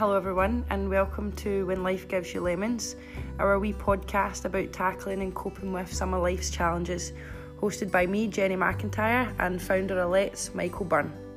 Hello, everyone, and welcome to When Life Gives You Lemons, our wee podcast about tackling and coping with some of life's challenges, hosted by me, Jenny McIntyre, and founder of Let's, Michael Byrne.